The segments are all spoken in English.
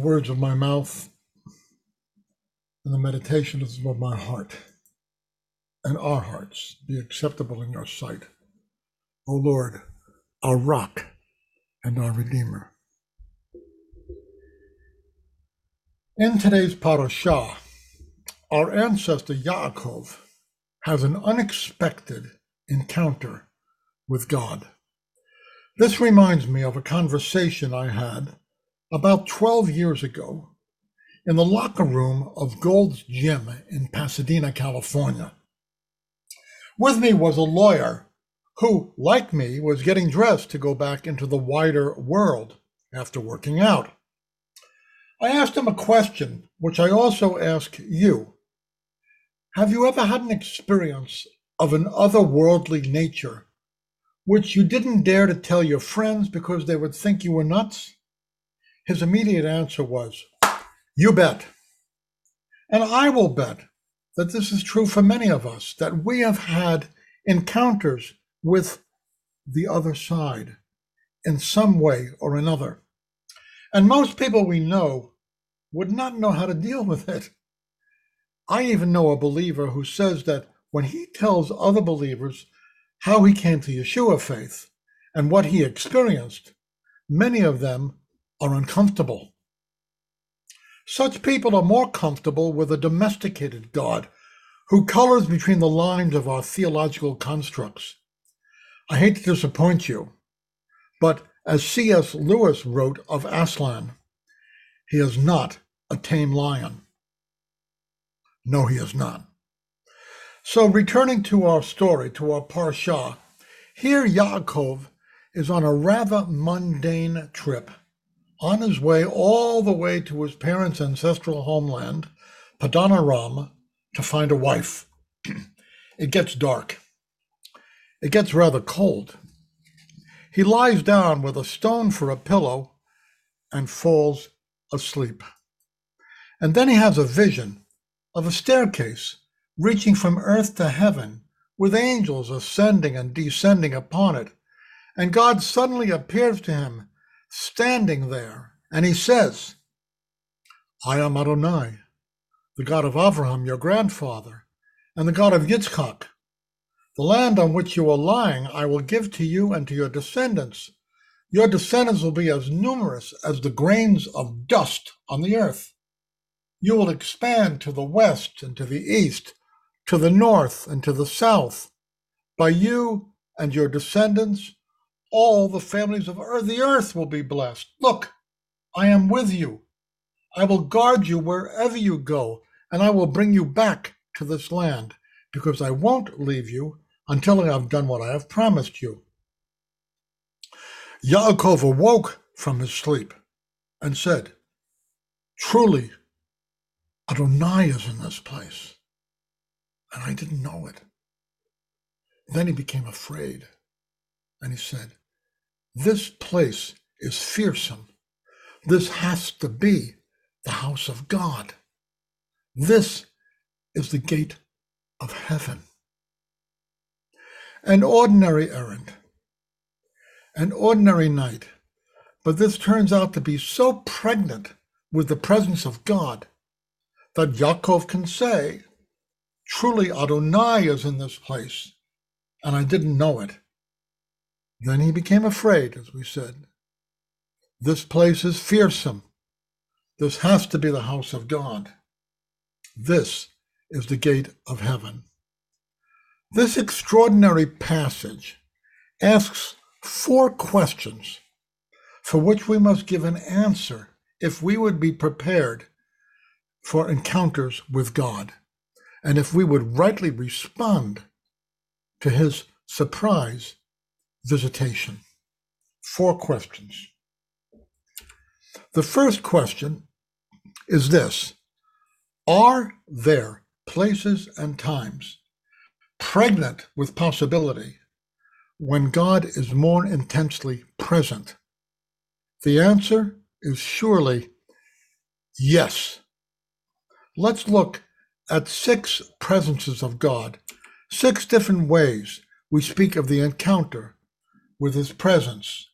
Words of my mouth and the meditations of my heart and our hearts be acceptable in your sight. O Lord, our rock and our redeemer. In today's parashah, our ancestor Yaakov has an unexpected encounter with God. This reminds me of a conversation I had about 12 years ago in the locker room of Gold's Gym in Pasadena, California. With me was a lawyer who, like me, was getting dressed to go back into the wider world after working out. I asked him a question, which I also ask you. Have you ever had an experience of an otherworldly nature which you didn't dare to tell your friends because they would think you were nuts? His immediate answer was, You bet. And I will bet that this is true for many of us, that we have had encounters with the other side in some way or another. And most people we know would not know how to deal with it. I even know a believer who says that when he tells other believers how he came to Yeshua faith and what he experienced, many of them are uncomfortable. Such people are more comfortable with a domesticated God who colors between the lines of our theological constructs. I hate to disappoint you, but as C.S. Lewis wrote of Aslan, he is not a tame lion. No, he is not. So, returning to our story, to our Parsha, here Yaakov is on a rather mundane trip, on his way all the way to his parents' ancestral homeland, Padanaram, to find a wife. it gets dark. It gets rather cold. He lies down with a stone for a pillow and falls asleep. And then he has a vision of a staircase reaching from earth to heaven, with angels ascending and descending upon it. And God suddenly appears to him, standing there, and he says, I am Adonai, the God of Abraham, your grandfather, and the God of Yitzchak. The land on which you are lying I will give to you and to your descendants. Your descendants will be as numerous as the grains of dust on the earth. You will expand to the west and to the east to the north and to the south. By you and your descendants, all the families of earth, the earth will be blessed. Look, I am with you. I will guard you wherever you go, and I will bring you back to this land, because I won't leave you until I have done what I have promised you. Yaakov awoke from his sleep and said, Truly, Adonai is in this place and I didn't know it. Then he became afraid and he said, This place is fearsome. This has to be the house of God. This is the gate of heaven. An ordinary errand, an ordinary night, but this turns out to be so pregnant with the presence of God that Yaakov can say, Truly, Adonai is in this place, and I didn't know it. Then he became afraid, as we said. This place is fearsome. This has to be the house of God. This is the gate of heaven. This extraordinary passage asks four questions for which we must give an answer if we would be prepared for encounters with God and if we would rightly respond to his surprise visitation. Four questions. The first question is this Are there places and times pregnant with possibility when God is more intensely present? The answer is surely yes. Let's look at six presences of God, six different ways we speak of the encounter with His presence.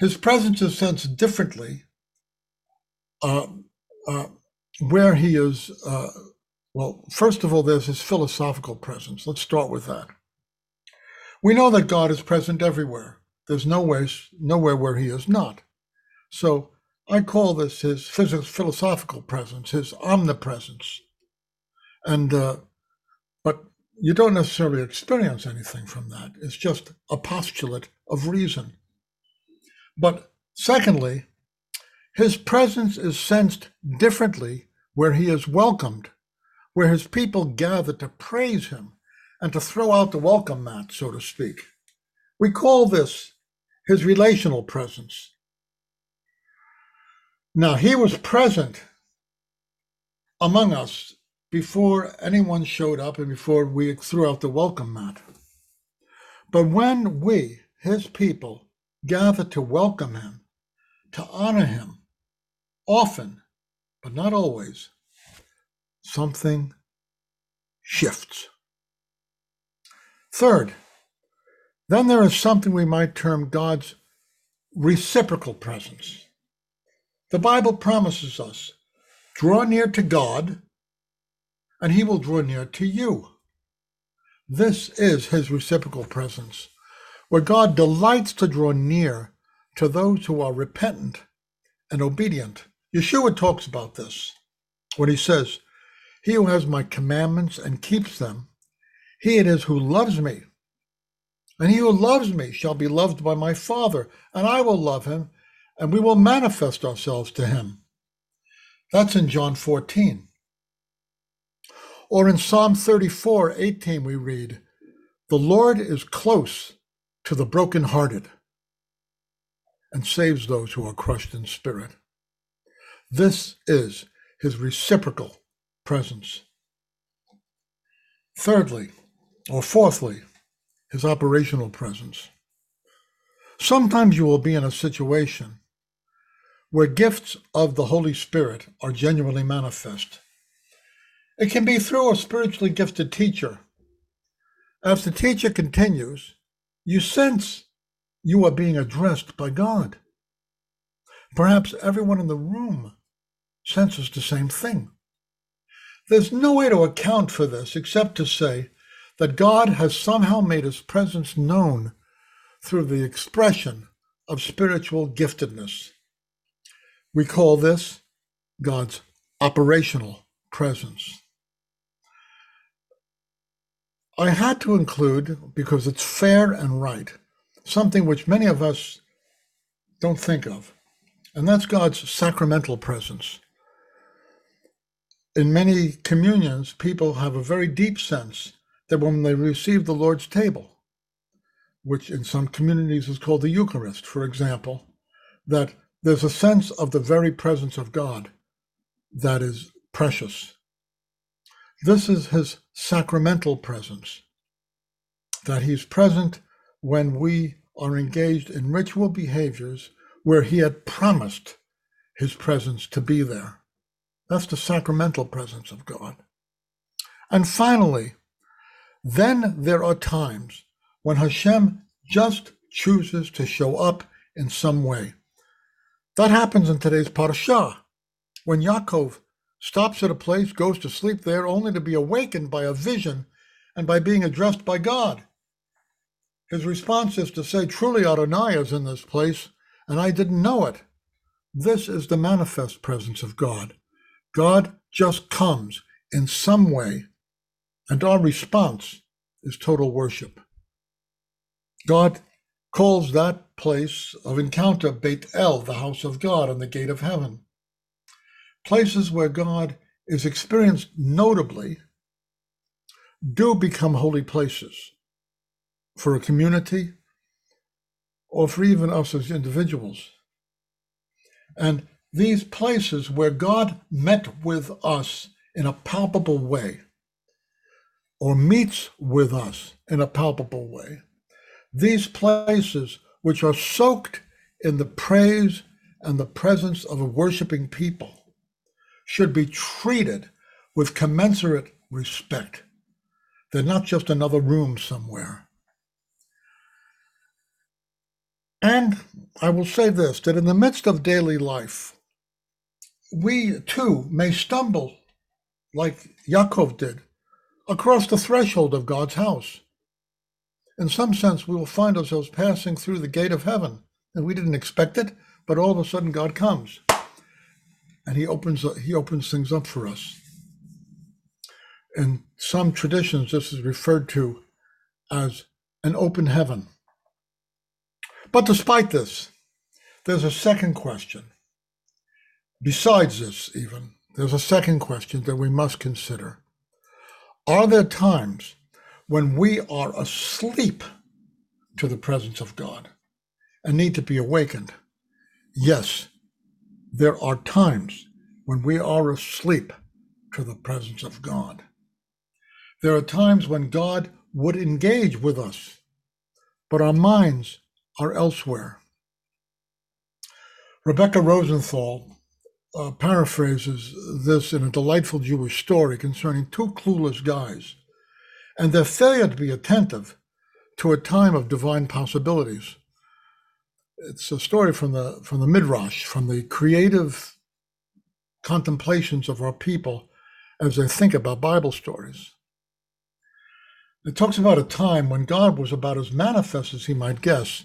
His presence is sensed differently uh, uh, where he is, uh, well, first of all, there's his philosophical presence. Let's start with that. We know that God is present everywhere. There's no ways, nowhere where he is not. So I call this his philosophical presence, his omnipresence. And, uh, but you don't necessarily experience anything from that. It's just a postulate of reason. But secondly, his presence is sensed differently where he is welcomed, where his people gather to praise him and to throw out the welcome mat, so to speak. We call this his relational presence. Now, he was present among us before anyone showed up and before we threw out the welcome mat. But when we, his people, gather to welcome him, to honor him, often, but not always, something shifts. Third, then there is something we might term God's reciprocal presence. The Bible promises us draw near to God, and he will draw near to you. This is his reciprocal presence, where God delights to draw near to those who are repentant and obedient. Yeshua talks about this when he says, He who has my commandments and keeps them, he it is who loves me. And he who loves me shall be loved by my Father, and I will love him, and we will manifest ourselves to him. That's in John 14. Or in Psalm 34, 18, we read, The Lord is close to the brokenhearted and saves those who are crushed in spirit. This is his reciprocal presence. Thirdly, or fourthly, his operational presence. Sometimes you will be in a situation where gifts of the Holy Spirit are genuinely manifest. It can be through a spiritually gifted teacher. As the teacher continues, you sense you are being addressed by God. Perhaps everyone in the room senses the same thing. There's no way to account for this except to say that God has somehow made his presence known through the expression of spiritual giftedness. We call this God's operational presence. I had to include, because it's fair and right, something which many of us don't think of, and that's God's sacramental presence. In many communions, people have a very deep sense that when they receive the Lord's table, which in some communities is called the Eucharist, for example, that there's a sense of the very presence of God that is precious. This is his sacramental presence, that he's present when we are engaged in ritual behaviors where he had promised his presence to be there. That's the sacramental presence of God. And finally, then there are times when Hashem just chooses to show up in some way. That happens in today's parashah, when Yaakov stops at a place, goes to sleep there, only to be awakened by a vision and by being addressed by God. His response is to say, Truly Adonai is in this place, and I didn't know it. This is the manifest presence of God. God just comes in some way, and our response is total worship. God calls that place of encounter Beit El, the house of God and the gate of heaven. Places where God is experienced notably do become holy places for a community or for even us as individuals. And these places where God met with us in a palpable way or meets with us in a palpable way, these places which are soaked in the praise and the presence of a worshiping people should be treated with commensurate respect. They're not just another room somewhere. And I will say this that in the midst of daily life, we too may stumble like Yaakov did across the threshold of God's house. In some sense, we will find ourselves passing through the gate of heaven, and we didn't expect it, but all of a sudden God comes, and He opens He opens things up for us. In some traditions, this is referred to as an open heaven. But despite this, there's a second question. Besides this, even, there's a second question that we must consider. Are there times when we are asleep to the presence of God and need to be awakened? Yes, there are times when we are asleep to the presence of God. There are times when God would engage with us, but our minds are elsewhere. Rebecca Rosenthal uh, paraphrases this in a delightful Jewish story concerning two clueless guys and their failure to be attentive to a time of divine possibilities. It's a story from the from the midrash, from the creative contemplations of our people as they think about Bible stories. It talks about a time when God was about as manifest as he might guess.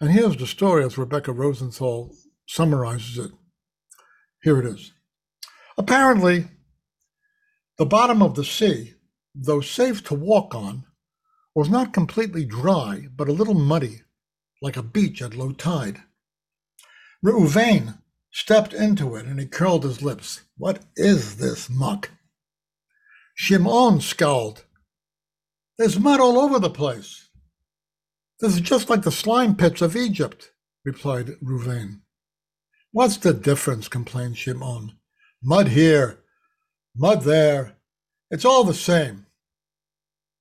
And here's the story as Rebecca Rosenthal summarizes it. Here it is. Apparently, the bottom of the sea, though safe to walk on, was not completely dry, but a little muddy, like a beach at low tide. Reuven stepped into it and he curled his lips. What is this muck? Shimon scowled. There's mud all over the place. This is just like the slime pits of Egypt, replied Reuven. What's the difference? complained Shimon. Mud here, mud there. It's all the same.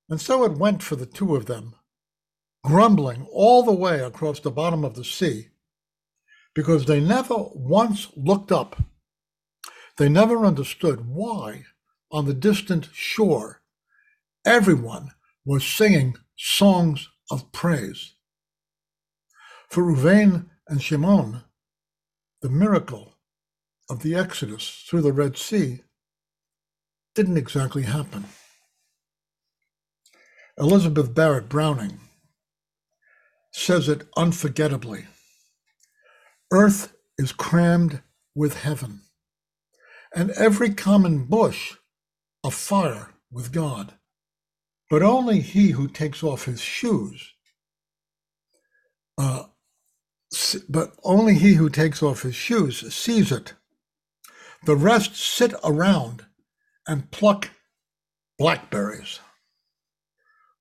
And so it went for the two of them, grumbling all the way across the bottom of the sea, because they never once looked up. They never understood why, on the distant shore, everyone was singing songs of praise. For Reuven and Shimon, the miracle of the Exodus through the Red Sea didn't exactly happen. Elizabeth Barrett Browning says it unforgettably Earth is crammed with heaven, and every common bush afire with God. But only he who takes off his shoes uh, but only he who takes off his shoes sees it. The rest sit around and pluck blackberries.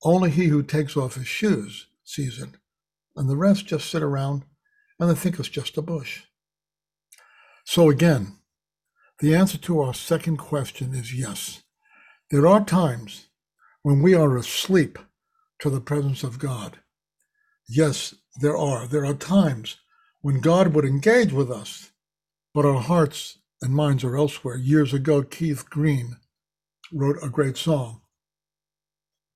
Only he who takes off his shoes sees it, and the rest just sit around and they think it's just a bush. So, again, the answer to our second question is yes. There are times when we are asleep to the presence of God. Yes, there are. There are times when God would engage with us, but our hearts and minds are elsewhere. Years ago, Keith Green wrote a great song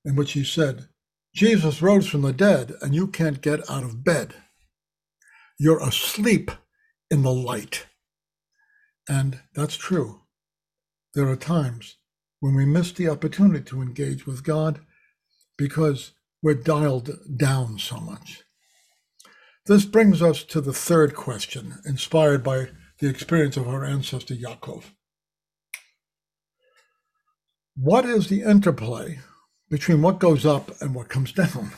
in which he said, Jesus rose from the dead, and you can't get out of bed. You're asleep in the light. And that's true. There are times when we miss the opportunity to engage with God because we're dialed down so much. This brings us to the third question, inspired by the experience of our ancestor Yaakov. What is the interplay between what goes up and what comes down?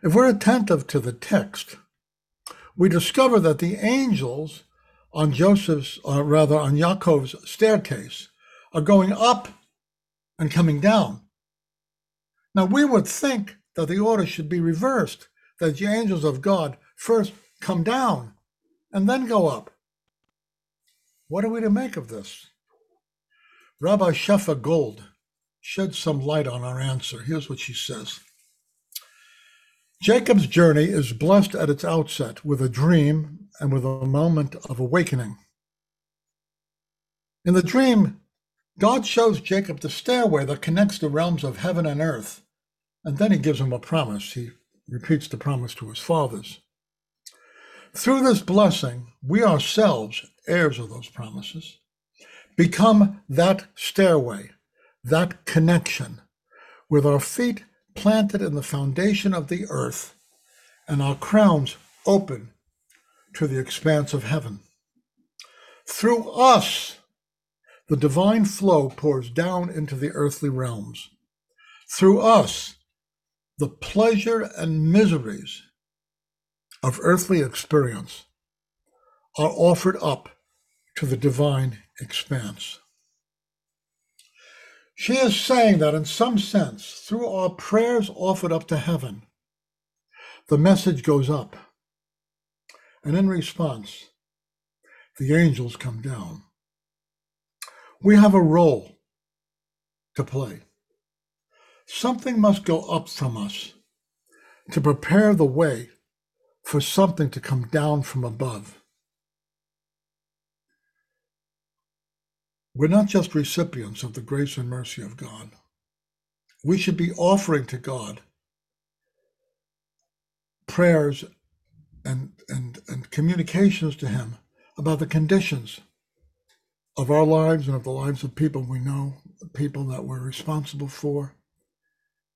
If we're attentive to the text, we discover that the angels on Joseph's, or rather on Yaakov's staircase, are going up and coming down. Now, we would think that the order should be reversed that the angels of God first come down and then go up. What are we to make of this? Rabbi Shefa Gold sheds some light on our answer. Here's what she says Jacob's journey is blessed at its outset with a dream and with a moment of awakening. In the dream, God shows Jacob the stairway that connects the realms of heaven and earth, and then he gives him a promise. He repeats the promise to his fathers. Through this blessing, we ourselves heirs of those promises, become that stairway, that connection, with our feet planted in the foundation of the earth and our crowns open to the expanse of heaven. Through us, the divine flow pours down into the earthly realms. Through us, the pleasure and miseries of earthly experience are offered up to the divine expanse. She is saying that in some sense, through our prayers offered up to heaven, the message goes up. And in response, the angels come down. We have a role to play. Something must go up from us to prepare the way for something to come down from above. We're not just recipients of the grace and mercy of God. We should be offering to God prayers and, and, and communications to Him about the conditions of our lives and of the lives of people we know, people that we're responsible for,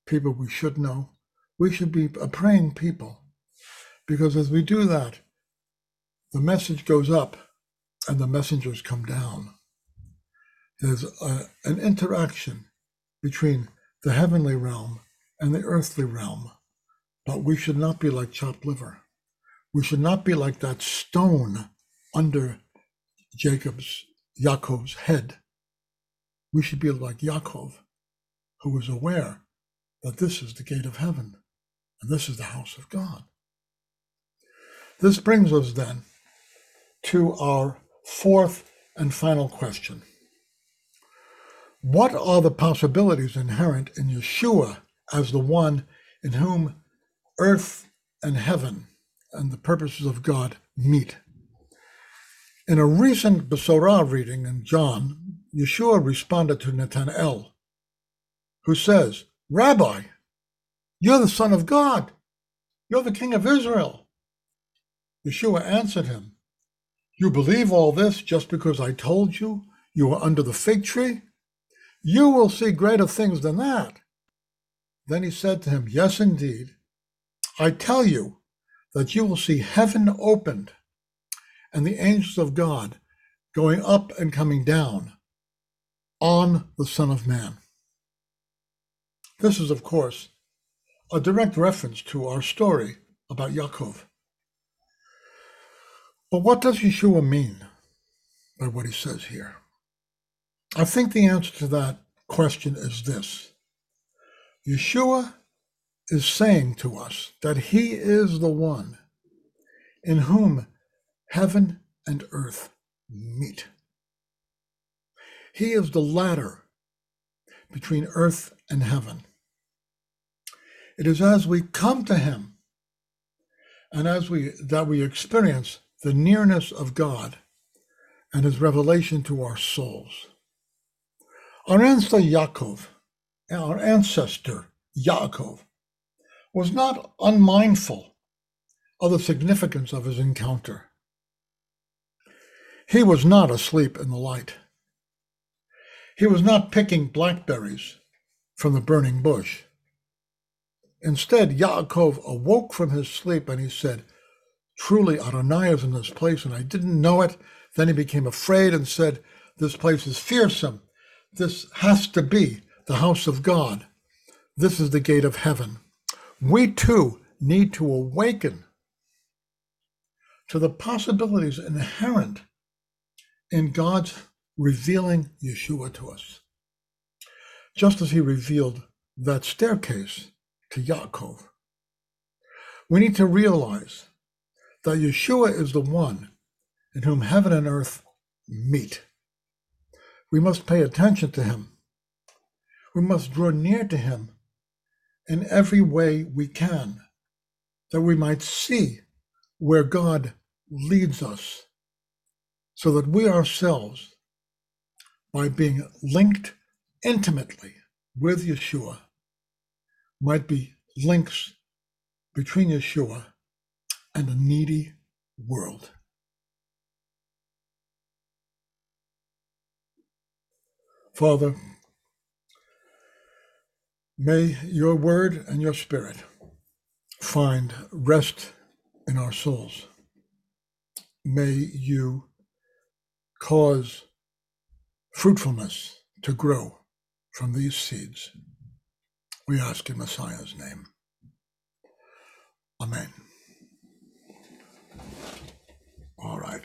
people we should know. We should be a praying people because as we do that, the message goes up and the messengers come down. There's a, an interaction between the heavenly realm and the earthly realm. But we should not be like chopped liver. We should not be like that stone under Jacob's, Yaakov's head. We should be like Yaakov, who was aware that this is the gate of heaven and this is the house of God. This brings us then to our fourth and final question. What are the possibilities inherent in Yeshua as the one in whom earth and heaven and the purposes of God meet? In a recent Besorah reading in John, Yeshua responded to Nathanael, who says, Rabbi, you're the Son of God. You're the King of Israel. Yeshua answered him, You believe all this just because I told you you were under the fig tree? You will see greater things than that. Then he said to him, Yes, indeed. I tell you that you will see heaven opened and the angels of God going up and coming down on the Son of Man. This is, of course, a direct reference to our story about Yaakov. But what does Yeshua mean by what he says here? I think the answer to that question is this Yeshua is saying to us that he is the one in whom heaven and earth meet. He is the ladder between earth and heaven. It is as we come to him and as we that we experience the nearness of God and his revelation to our souls. Our ancestor Yaakov, our ancestor Yaakov, was not unmindful of the significance of his encounter. He was not asleep in the light. He was not picking blackberries from the burning bush. Instead, Yaakov awoke from his sleep and he said, Truly, Adonai is in this place, and I didn't know it. Then he became afraid and said, This place is fearsome. This has to be the house of God. This is the gate of heaven. We too need to awaken to the possibilities inherent in God's revealing Yeshua to us. Just as he revealed that staircase to Yaakov. We need to realize that Yeshua is the one in whom heaven and earth meet. We must pay attention to him. We must draw near to him in every way we can, that we might see where God leads us, so that we ourselves, by being linked intimately with Yeshua, might be links between Yeshua and a needy world. Father, may your word and your spirit find rest in our souls. May you cause fruitfulness to grow from these seeds. We ask in Messiah's name. Amen. All right.